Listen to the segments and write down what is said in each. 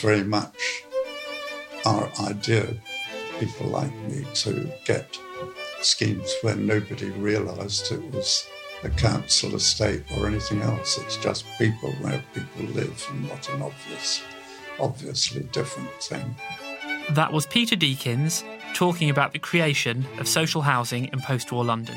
Very much our idea, of people like me, to get schemes where nobody realised it was a council estate or anything else. It's just people where people live and not an obvious, obviously different thing. That was Peter Deakins talking about the creation of social housing in post war London.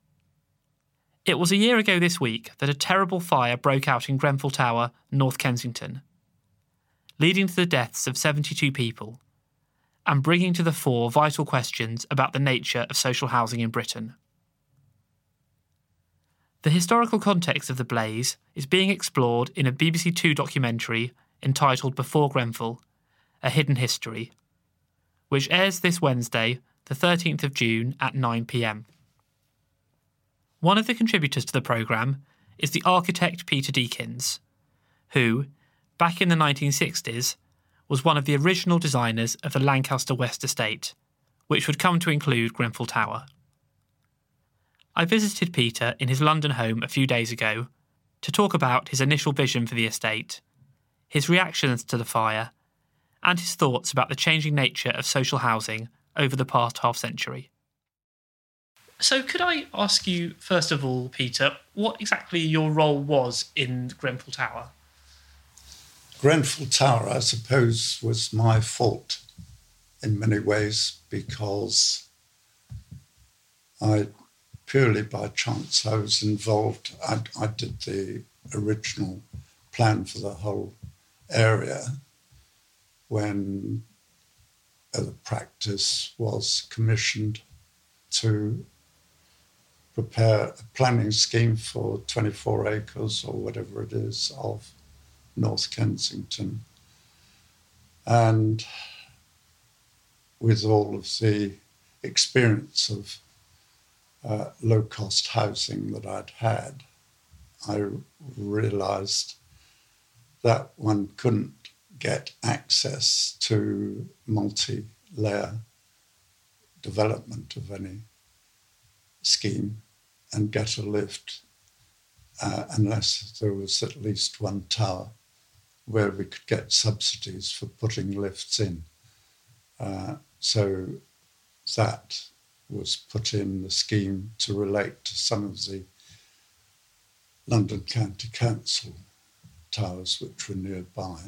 It was a year ago this week that a terrible fire broke out in Grenfell Tower, North Kensington, leading to the deaths of 72 people and bringing to the fore vital questions about the nature of social housing in Britain. The historical context of the blaze is being explored in a BBC Two documentary entitled Before Grenfell A Hidden History, which airs this Wednesday, the 13th of June at 9 pm. One of the contributors to the programme is the architect Peter Deakins, who, back in the 1960s, was one of the original designers of the Lancaster West estate, which would come to include Grenfell Tower. I visited Peter in his London home a few days ago to talk about his initial vision for the estate, his reactions to the fire, and his thoughts about the changing nature of social housing over the past half century. So, could I ask you, first of all, Peter, what exactly your role was in Grenfell Tower? Grenfell Tower, I suppose, was my fault in many ways because I, purely by chance, I was involved. I, I did the original plan for the whole area. when uh, the practice was commissioned to prepare a planning scheme for 24 acres or whatever it is of North Kensington. And with all of the experience of uh, low cost housing that I'd had, I realized that one couldn't get access to multi layer development of any scheme and get a lift uh, unless there was at least one tower where we could get subsidies for putting lifts in. Uh, so that was put in the scheme to relate to some of the London County Council towers which were nearby,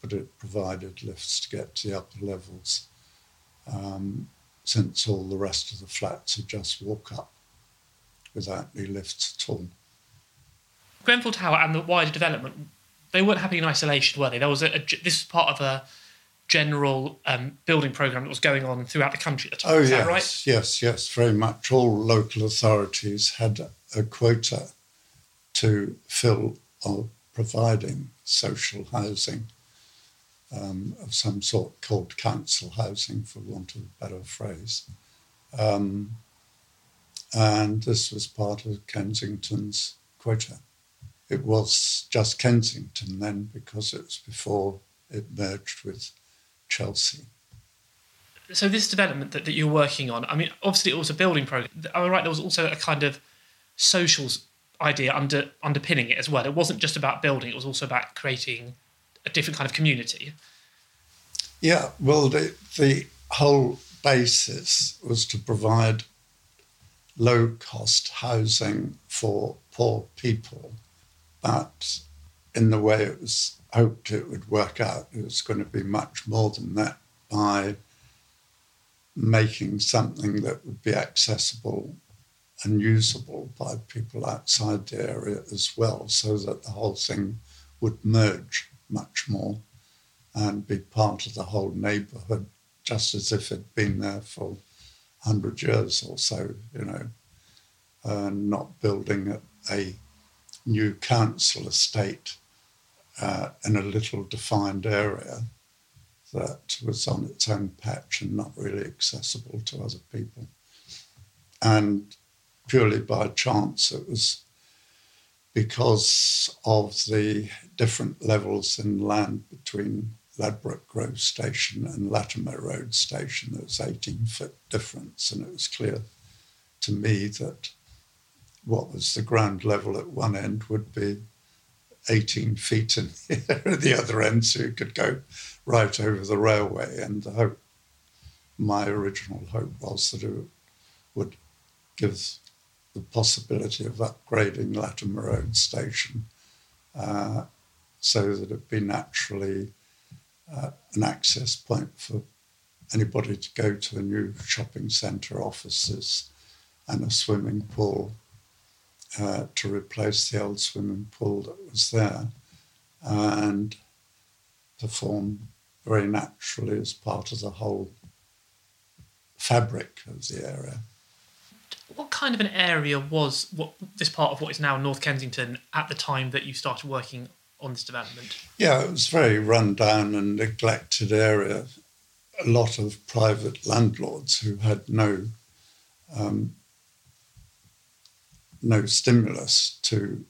but it provided lifts to get to the upper levels um, since all the rest of the flats are just walk up without any lifts at all. Grenfell Tower and the wider development, they weren't happening in isolation, were they? There was a, a this was part of a general um, building program that was going on throughout the country at the time. Oh, Is yes, that right? yes, yes, very much. All local authorities had a quota to fill or providing social housing um, of some sort called council housing, for want of a better phrase. Um, and this was part of Kensington's quota. It was just Kensington then because it was before it merged with Chelsea. So this development that, that you're working on, I mean, obviously it was a building program. Am I right? There was also a kind of social idea under underpinning it as well. It wasn't just about building; it was also about creating a different kind of community. Yeah, well, the, the whole basis was to provide low cost housing for poor people. But in the way it was hoped it would work out, it was going to be much more than that by making something that would be accessible and usable by people outside the area as well, so that the whole thing would merge much more and be part of the whole neighbourhood, just as if it'd been there for 100 years or so, you know, uh, not building a, a, new council estate uh, in a little defined area that was on its own patch and not really accessible to other people. And purely by chance, it was because of the different levels in land between Ladbroke Grove Station and Latimer Road Station. There was 18 foot difference, and it was clear to me that what was the ground level at one end would be 18 feet in the, the other end, so you could go right over the railway. And the hope, my original hope was that it would give the possibility of upgrading Latimer Road Station uh, so that it'd be naturally uh, an access point for anybody to go to a new shopping centre, offices, and a swimming pool uh, to replace the old swimming pool that was there and perform very naturally as part of the whole fabric of the area. What kind of an area was what this part of what is now North Kensington at the time that you started working on this development? Yeah, it was a very run down and neglected area. A lot of private landlords who had no um, no stimulus to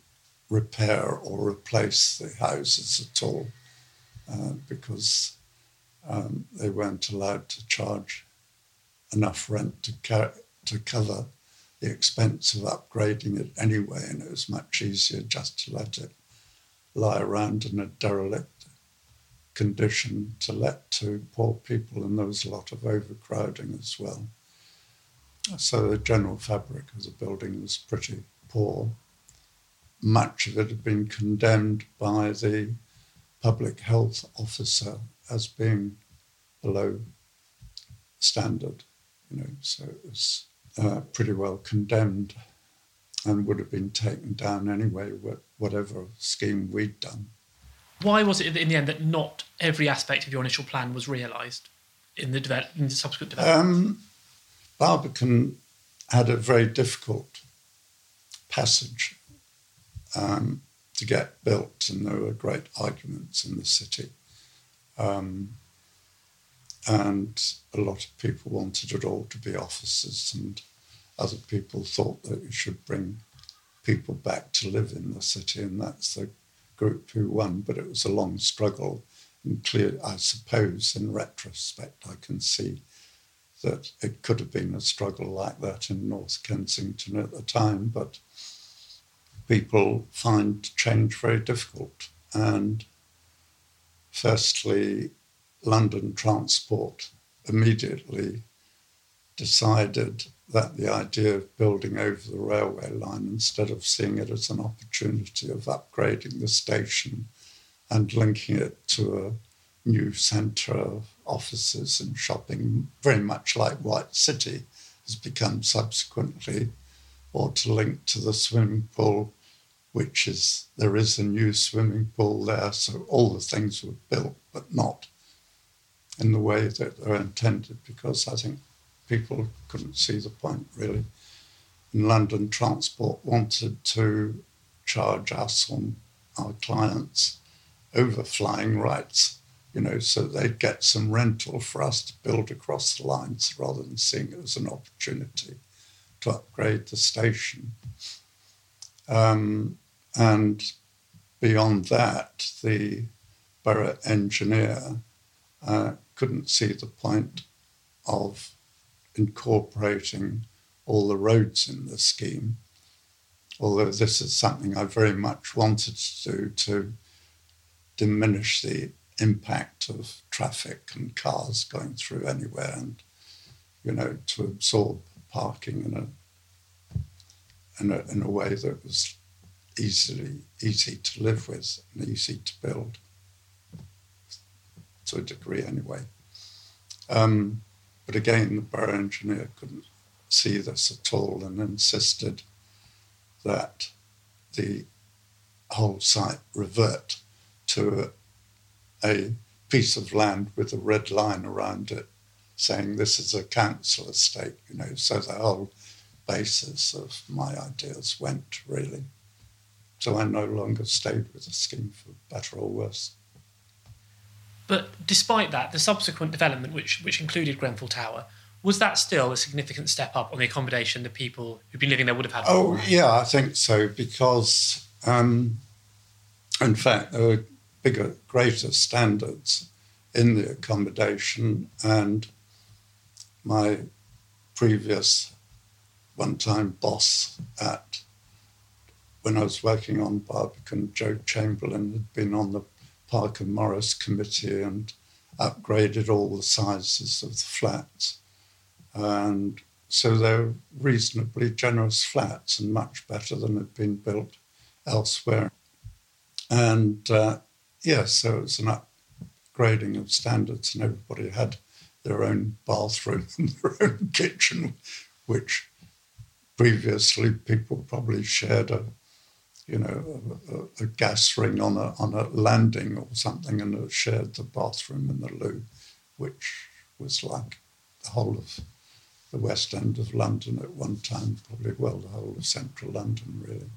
repair or replace the houses at all uh, because um, they weren't allowed to charge enough rent to, to cover the expense of upgrading it anyway, and it was much easier just to let it lie around in a derelict condition to let to poor people, and there was a lot of overcrowding as well. So the general fabric of the building was pretty poor. Much of it had been condemned by the public health officer as being below standard, you know, so it was uh, pretty well condemned and would have been taken down anyway, whatever scheme we'd done. Why was it in the end that not every aspect of your initial plan was realised in the, develop, in the subsequent development? Um, Barbican had a very difficult passage um, to get built, and there were great arguments in the city. Um, and a lot of people wanted it all to be offices, and other people thought that you should bring people back to live in the city, and that's the group who won. But it was a long struggle, and clear, I suppose, in retrospect, I can see that it could have been a struggle like that in North Kensington at the time, but people find change very difficult. And firstly, London Transport immediately decided that the idea of building over the railway line, instead of seeing it as an opportunity of upgrading the station and linking it to a new centre of offices and shopping, very much like White City has become subsequently, or to link to the swimming pool, which is there is a new swimming pool there. So all the things were built, but not in the way that they're intended, because I think people couldn't see the point really. And London Transport wanted to charge us on our clients overflying rights you know, so they'd get some rental for us to build across the lines rather than seeing it as an opportunity to upgrade the station. Um, and beyond that, the borough engineer uh, couldn't see the point of incorporating all the roads in the scheme. Although this is something I very much wanted to do to diminish the impact of traffic and cars going through anywhere and, you know, to absorb parking in a, in a, in a way that was easily easy to live with and easy to build to a degree anyway. Um, but again, the borough engineer couldn't see this at all and insisted that the whole site revert to a piece of land with a red line around it saying this is a council estate, you know, so the whole basis of my ideas went really. So I no longer stayed with the scheme for better or worse. But despite that, the subsequent development, which, which included Grenfell Tower, was that still a significant step up on the accommodation that people who'd been living there would have had? Oh, yeah, I think so, because um, in fact, there were bigger, greater standards in the accommodation. And my previous one time boss at when I was working on Barbican, Joe Chamberlin had been on the Parker Morris committee and upgraded all the sizes of the flats. And so they're reasonably generous flats and much better than had been built elsewhere. And uh, yes, so it was an upgrading of standards, and everybody had their own bathroom and their own kitchen, which previously people probably shared a, you know, a, a, gas ring on a on a landing or something, and shared the bathroom and the loo, which was like the whole of the West End of London at one time, probably well the whole of central London really.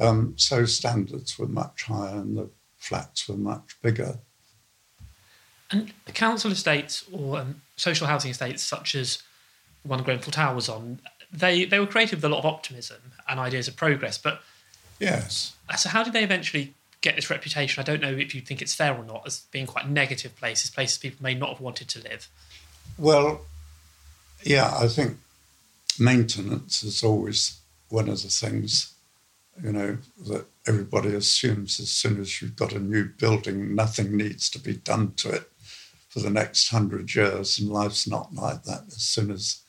Um, so standards were much higher, and the flats were much bigger. And council estates or um, social housing estates, such as the one Grenfell Tower was on, they, they were created with a lot of optimism and ideas of progress. But yes, uh, so how did they eventually get this reputation? I don't know if you think it's fair or not, as being quite negative places, places people may not have wanted to live. Well, yeah, I think maintenance is always one of the things you know, that everybody assumes as soon as you've got a new building, nothing needs to be done to it for the next hundred years. And life's not like that. As soon as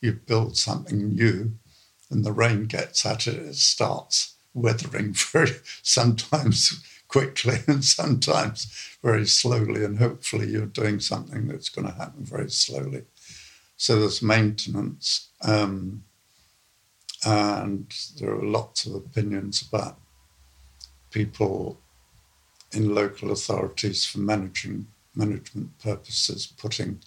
you build something new and the rain gets at it, it starts weathering very sometimes quickly and sometimes very slowly. And hopefully you're doing something that's going to happen very slowly. So there's maintenance. Um, and there are lots of opinions about people in local authorities for managing management purposes, putting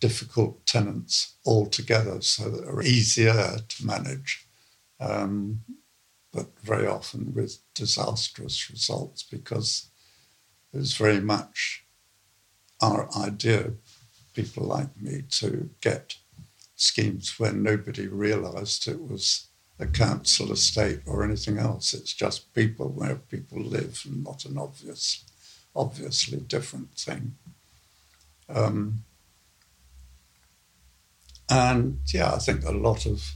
difficult tenants all together so that they're easier to manage, um, but very often with disastrous results because it was very much our idea, people like me, to get schemes where nobody realised it was a council estate or anything else. It's just people where people live and not an obvious, obviously different thing. Um, and yeah, I think a lot of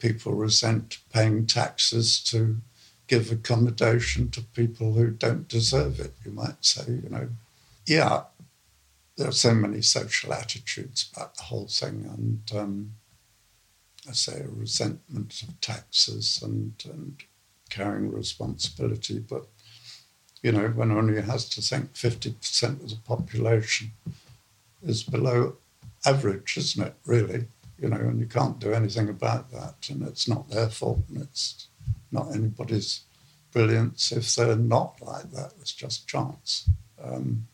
people resent paying taxes to give accommodation to people who don't deserve it, you might say, you know. Yeah, there are so many social attitudes about the whole thing, and um, I say a resentment of taxes and, and carrying responsibility. But, you know, one only has to think 50% of the population is below average, isn't it, really? You know, and you can't do anything about that. And it's not their fault and it's not anybody's brilliance if they're not like that. It's just chance. Um,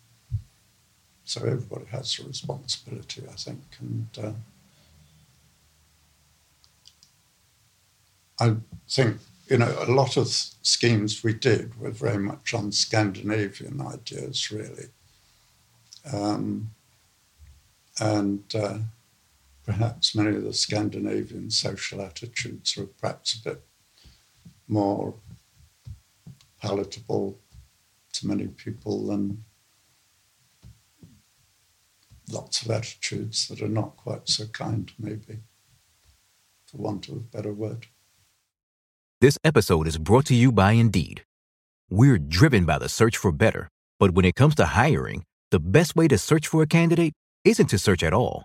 so everybody has a responsibility, I think. And uh, I think, you know, a lot of schemes we did were very much on Scandinavian ideas, really. Um, and uh, perhaps many of the Scandinavian social attitudes were perhaps a bit more palatable to many people than lots of attitudes that are not quite so kind, maybe, for want of a better word. This episode is brought to you by Indeed. We're driven by the search for better, but when it comes to hiring, the best way to search for a candidate isn't to search at all.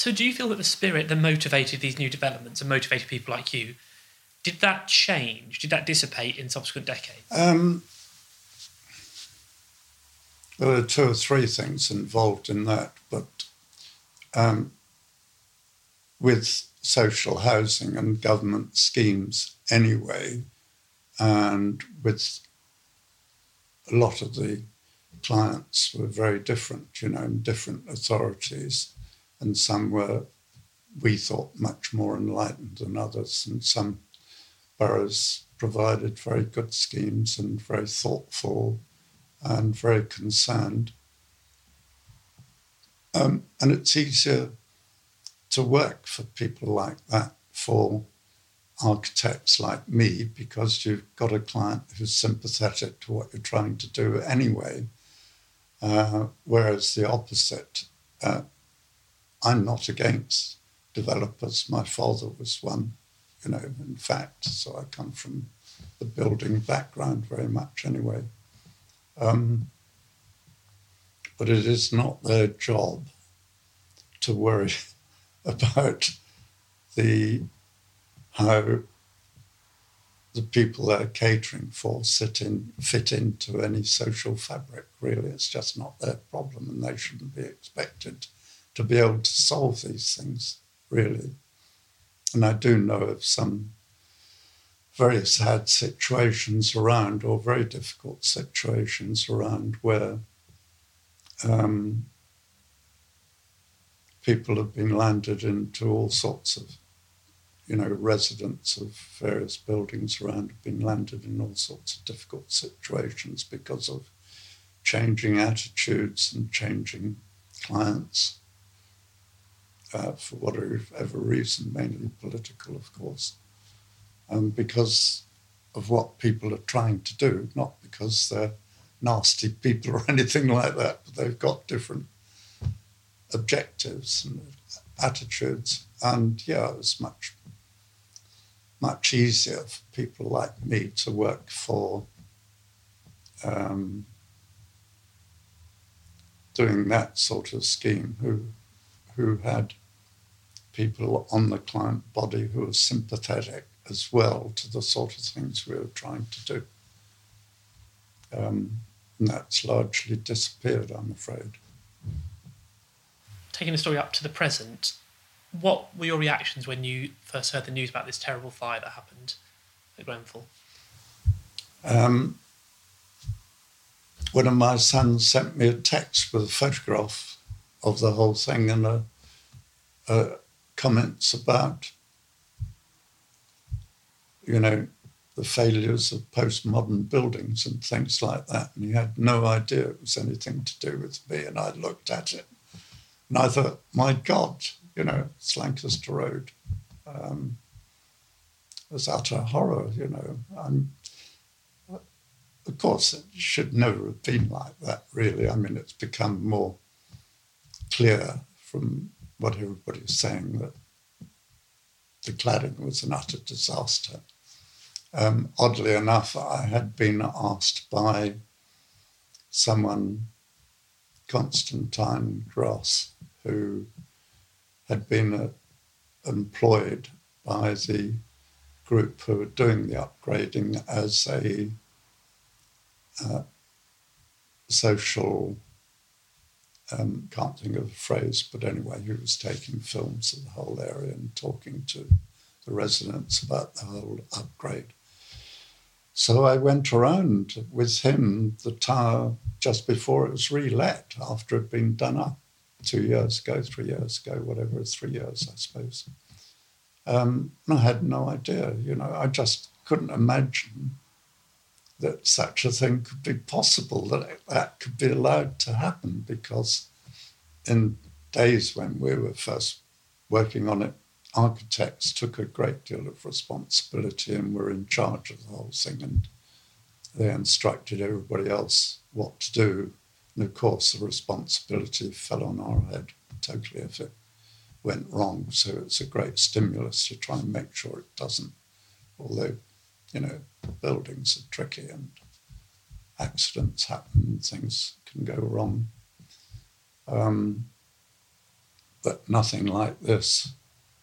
So, do you feel that the spirit that motivated these new developments and motivated people like you, did that change? Did that dissipate in subsequent decades? Um, there are two or three things involved in that, but um, with social housing and government schemes anyway, and with a lot of the clients were very different, you know, in different authorities, and some were, we thought, much more enlightened than others, and some boroughs provided very good schemes and very thoughtful and very concerned. Um, and it's easier to work for people like that, for architects like me, because you've got a client who's sympathetic to what you're trying to do anyway. Uh, whereas the opposite, uh, I'm not against developers. My father was one, you know, in fact, so I come from the building background very much anyway. Um, but it is not their job to worry about the how the people they're catering for sit in, fit into any social fabric, really. It's just not their problem, and they shouldn't be expected to be able to solve these things, really. And I do know of some very sad situations around, or very difficult situations around, where um, people have been landed into all sorts of, you know, residents of various buildings around have been landed in all sorts of difficult situations because of changing attitudes and changing clients uh, for whatever reason, mainly political, of course, um, because of what people are trying to do, not because they're nasty people or anything like that, but they've got different objectives and attitudes. And yeah, it was much, much easier for people like me to work for um, doing that sort of scheme who, who had people on the client body who are sympathetic as well to the sort of things we were trying to do. Um, and that's largely disappeared, I'm afraid taking the story up to the present, what were your reactions when you first heard the news about this terrible fire that happened at Grenfell? Um, one of my sons sent me a text with a photograph of the whole thing and a, a comments about, you know, the failures of postmodern buildings and things like that. And he had no idea it was anything to do with me. And I looked at it and I thought, my God, you know, it's Lancaster Road. Um, was utter horror, you know. I'm, of course, it should never have been like that, really. I mean, it's become more clear from what everybody's saying that the cladding was an utter disaster. Um, oddly enough, I had been asked by someone, Constantine Gras, who had been uh, employed by the group who were doing the upgrading as a uh, social, um, can't think of the phrase, but anyway, he was taking films of the whole area and talking to the residents about the whole upgrade. So I went around with him the tower just before it was relet after it had been done up two years ago, three years ago, whatever, three years, I suppose. Um, I had no idea, you know, I just couldn't imagine that such a thing could be possible, that that could be allowed to happen, because in days when we were first working on it, architects took a great deal of responsibility and were in charge of the whole thing, and they instructed everybody else what to do and of course, the responsibility fell on our head totally if it went wrong. So it's a great stimulus to try and make sure it doesn't. Although, you know, buildings are tricky and accidents happen things can go wrong. Um, but nothing like this.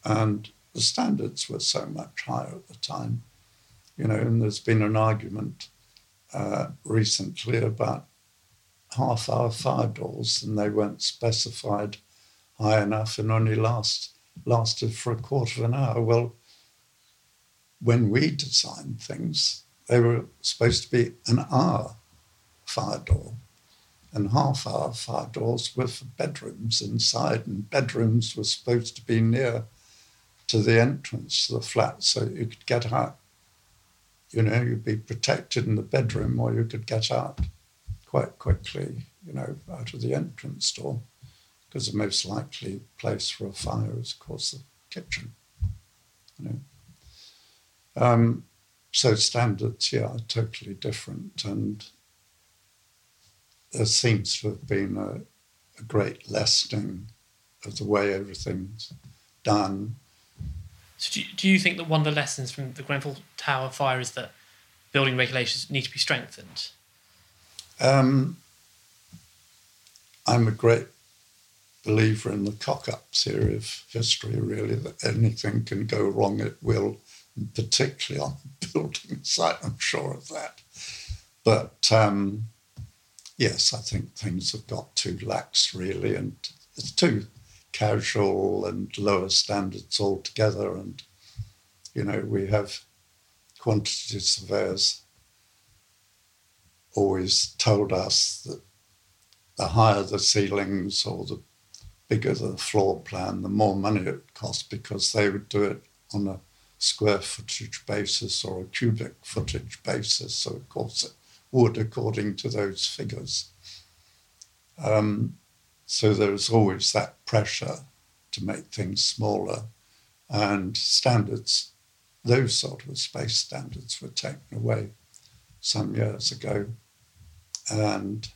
And the standards were so much higher at the time, you know, and there's been an argument uh, recently about half hour fire doors and they weren't specified high enough and only last lasted for a quarter of an hour. Well, when we designed things, they were supposed to be an hour fire door and half hour fire doors were for bedrooms inside, and bedrooms were supposed to be near to the entrance to the flat so you could get out. You know, you'd be protected in the bedroom or you could get out quite quickly, you know, out of the entrance door, because the most likely place for a fire is, of course, the kitchen. You know. Um, so standards, yeah, are totally different, and there seems to have been a, a great lessening of the way everything's done. So, do you, do you think that one of the lessons from the Grenfell Tower fire is that building regulations need to be strengthened? Um, I'm a great believer in the cock up theory of history, really, that anything can go wrong, it will, particularly on the building site, I'm sure of that. But um, yes, I think things have got too lax, really, and it's too casual and lower standards altogether. And, you know, we have quantity surveyors always told us that the higher the ceilings or the bigger the floor plan, the more money it would cost because they would do it on a square footage basis or a cubic footage basis. So, of course, it would according to those figures. Um, so there's always that pressure to make things smaller, and standards, those sort of space standards, were taken away some years ago. And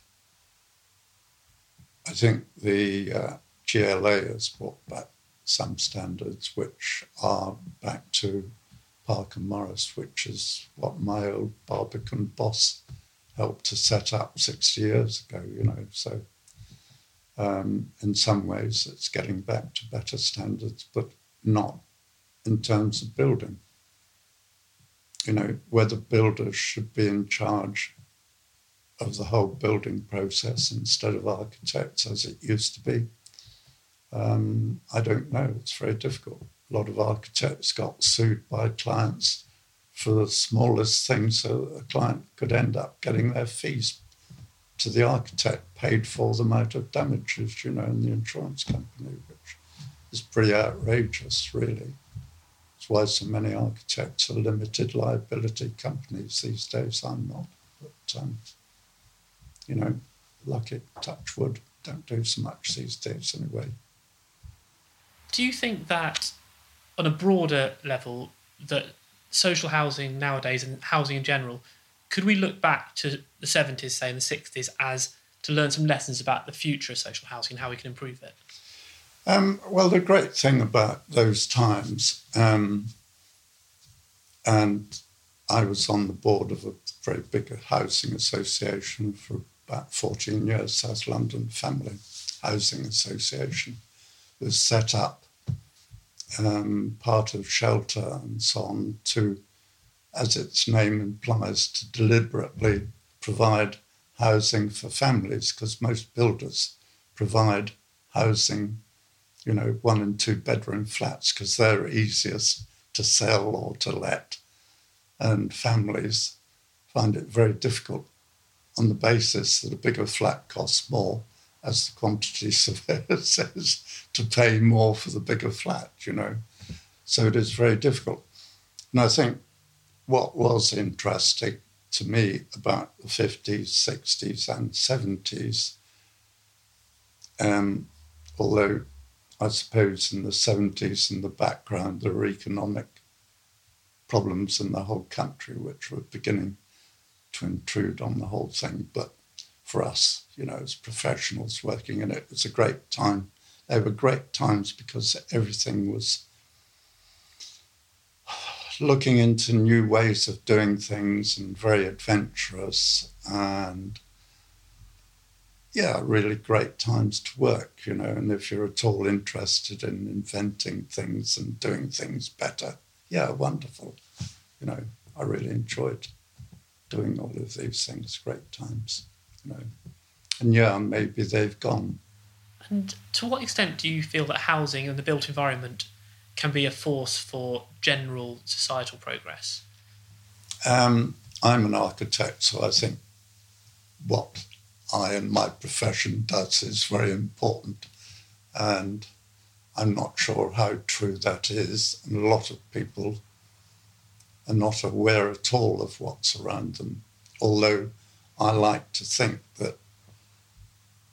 I think the uh, GLA has brought back some standards which are back to Parker Morris, which is what my old Barbican boss helped to set up 60 years ago, you know. So, um, in some ways, it's getting back to better standards, but not in terms of building. You know, whether builders should be in charge of the whole building process instead of architects as it used to be. Um, I don't know. It's very difficult. A lot of architects got sued by clients for the smallest thing, so a client could end up getting their fees to the architect paid for them out of damages, you know, in the insurance company, which is pretty outrageous, really. That's why so many architects are limited liability companies these days. I'm not, but um, you know, lucky touch wood, don't do so much these days anyway. Do you think that, on a broader level, that social housing nowadays and housing in general, could we look back to the 70s, say in the 60s, as to learn some lessons about the future of social housing and how we can improve it? Um, well, the great thing about those times, um, and I was on the board of a very big housing association for about 14 years, South London Family Housing Association, was set up um, part of shelter and so on to, as its name implies, to deliberately provide housing for families because most builders provide housing, you know, one and two bedroom flats because they're easiest to sell or to let. And families find it very difficult on the basis that a bigger flat costs more, as the quantity surveyor says, to pay more for the bigger flat, you know. So it is very difficult. And I think what was interesting to me about the 50s, 60s, and 70s, um, although I suppose in the 70s in the background there were economic problems in the whole country which were beginning to intrude on the whole thing. But for us, you know, as professionals working in it, it was a great time. They were great times because everything was looking into new ways of doing things and very adventurous and yeah, really great times to work, you know. And if you're at all interested in inventing things and doing things better, yeah, wonderful. You know, I really enjoyed doing all of these things, great times, you know. And yeah, maybe they've gone. And to what extent do you feel that housing and the built environment can be a force for general societal progress? Um, I'm an architect, so I think what I and my profession does is very important. And I'm not sure how true that is. And a lot of people are not aware at all of what's around them. Although I like to think that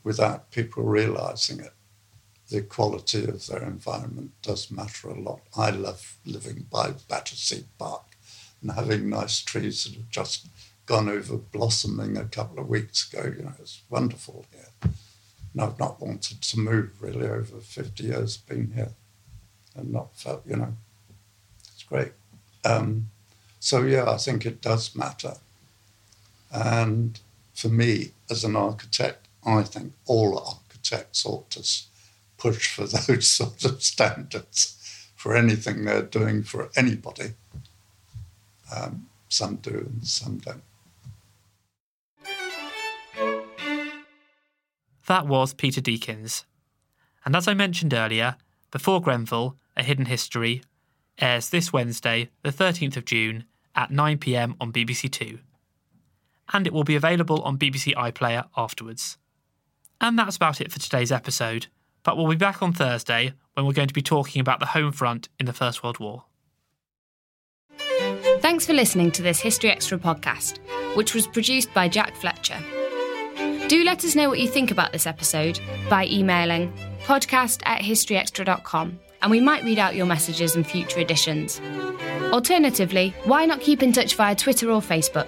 without people realizing it, the quality of their environment does matter a lot. I love living by Battersea Park and having nice trees that have just gone over blossoming a couple of weeks ago. You know, it's wonderful here. And I've not wanted to move really over 50 years being here and not felt, you know, it's great. Um, so, yeah, I think it does matter. And for me, as an architect, I think all architects ought to push for those sort of standards for anything they're doing for anybody. Um, some do and some don't. That was Peter Deakins. And as I mentioned earlier, Before Grenfell, A Hidden History, airs this Wednesday, the 13th of June, at 9pm on BBC Two. And it will be available on BBC iPlayer afterwards. And that's about it for today's episode, but we'll be back on Thursday when we're going to be talking about the home front in the First World War. Thanks for listening to this History Extra podcast, which was produced by Jack Fletcher. Do let us know what you think about this episode by emailing podcast at historyextra.com and we might read out your messages in future editions. Alternatively, why not keep in touch via Twitter or Facebook,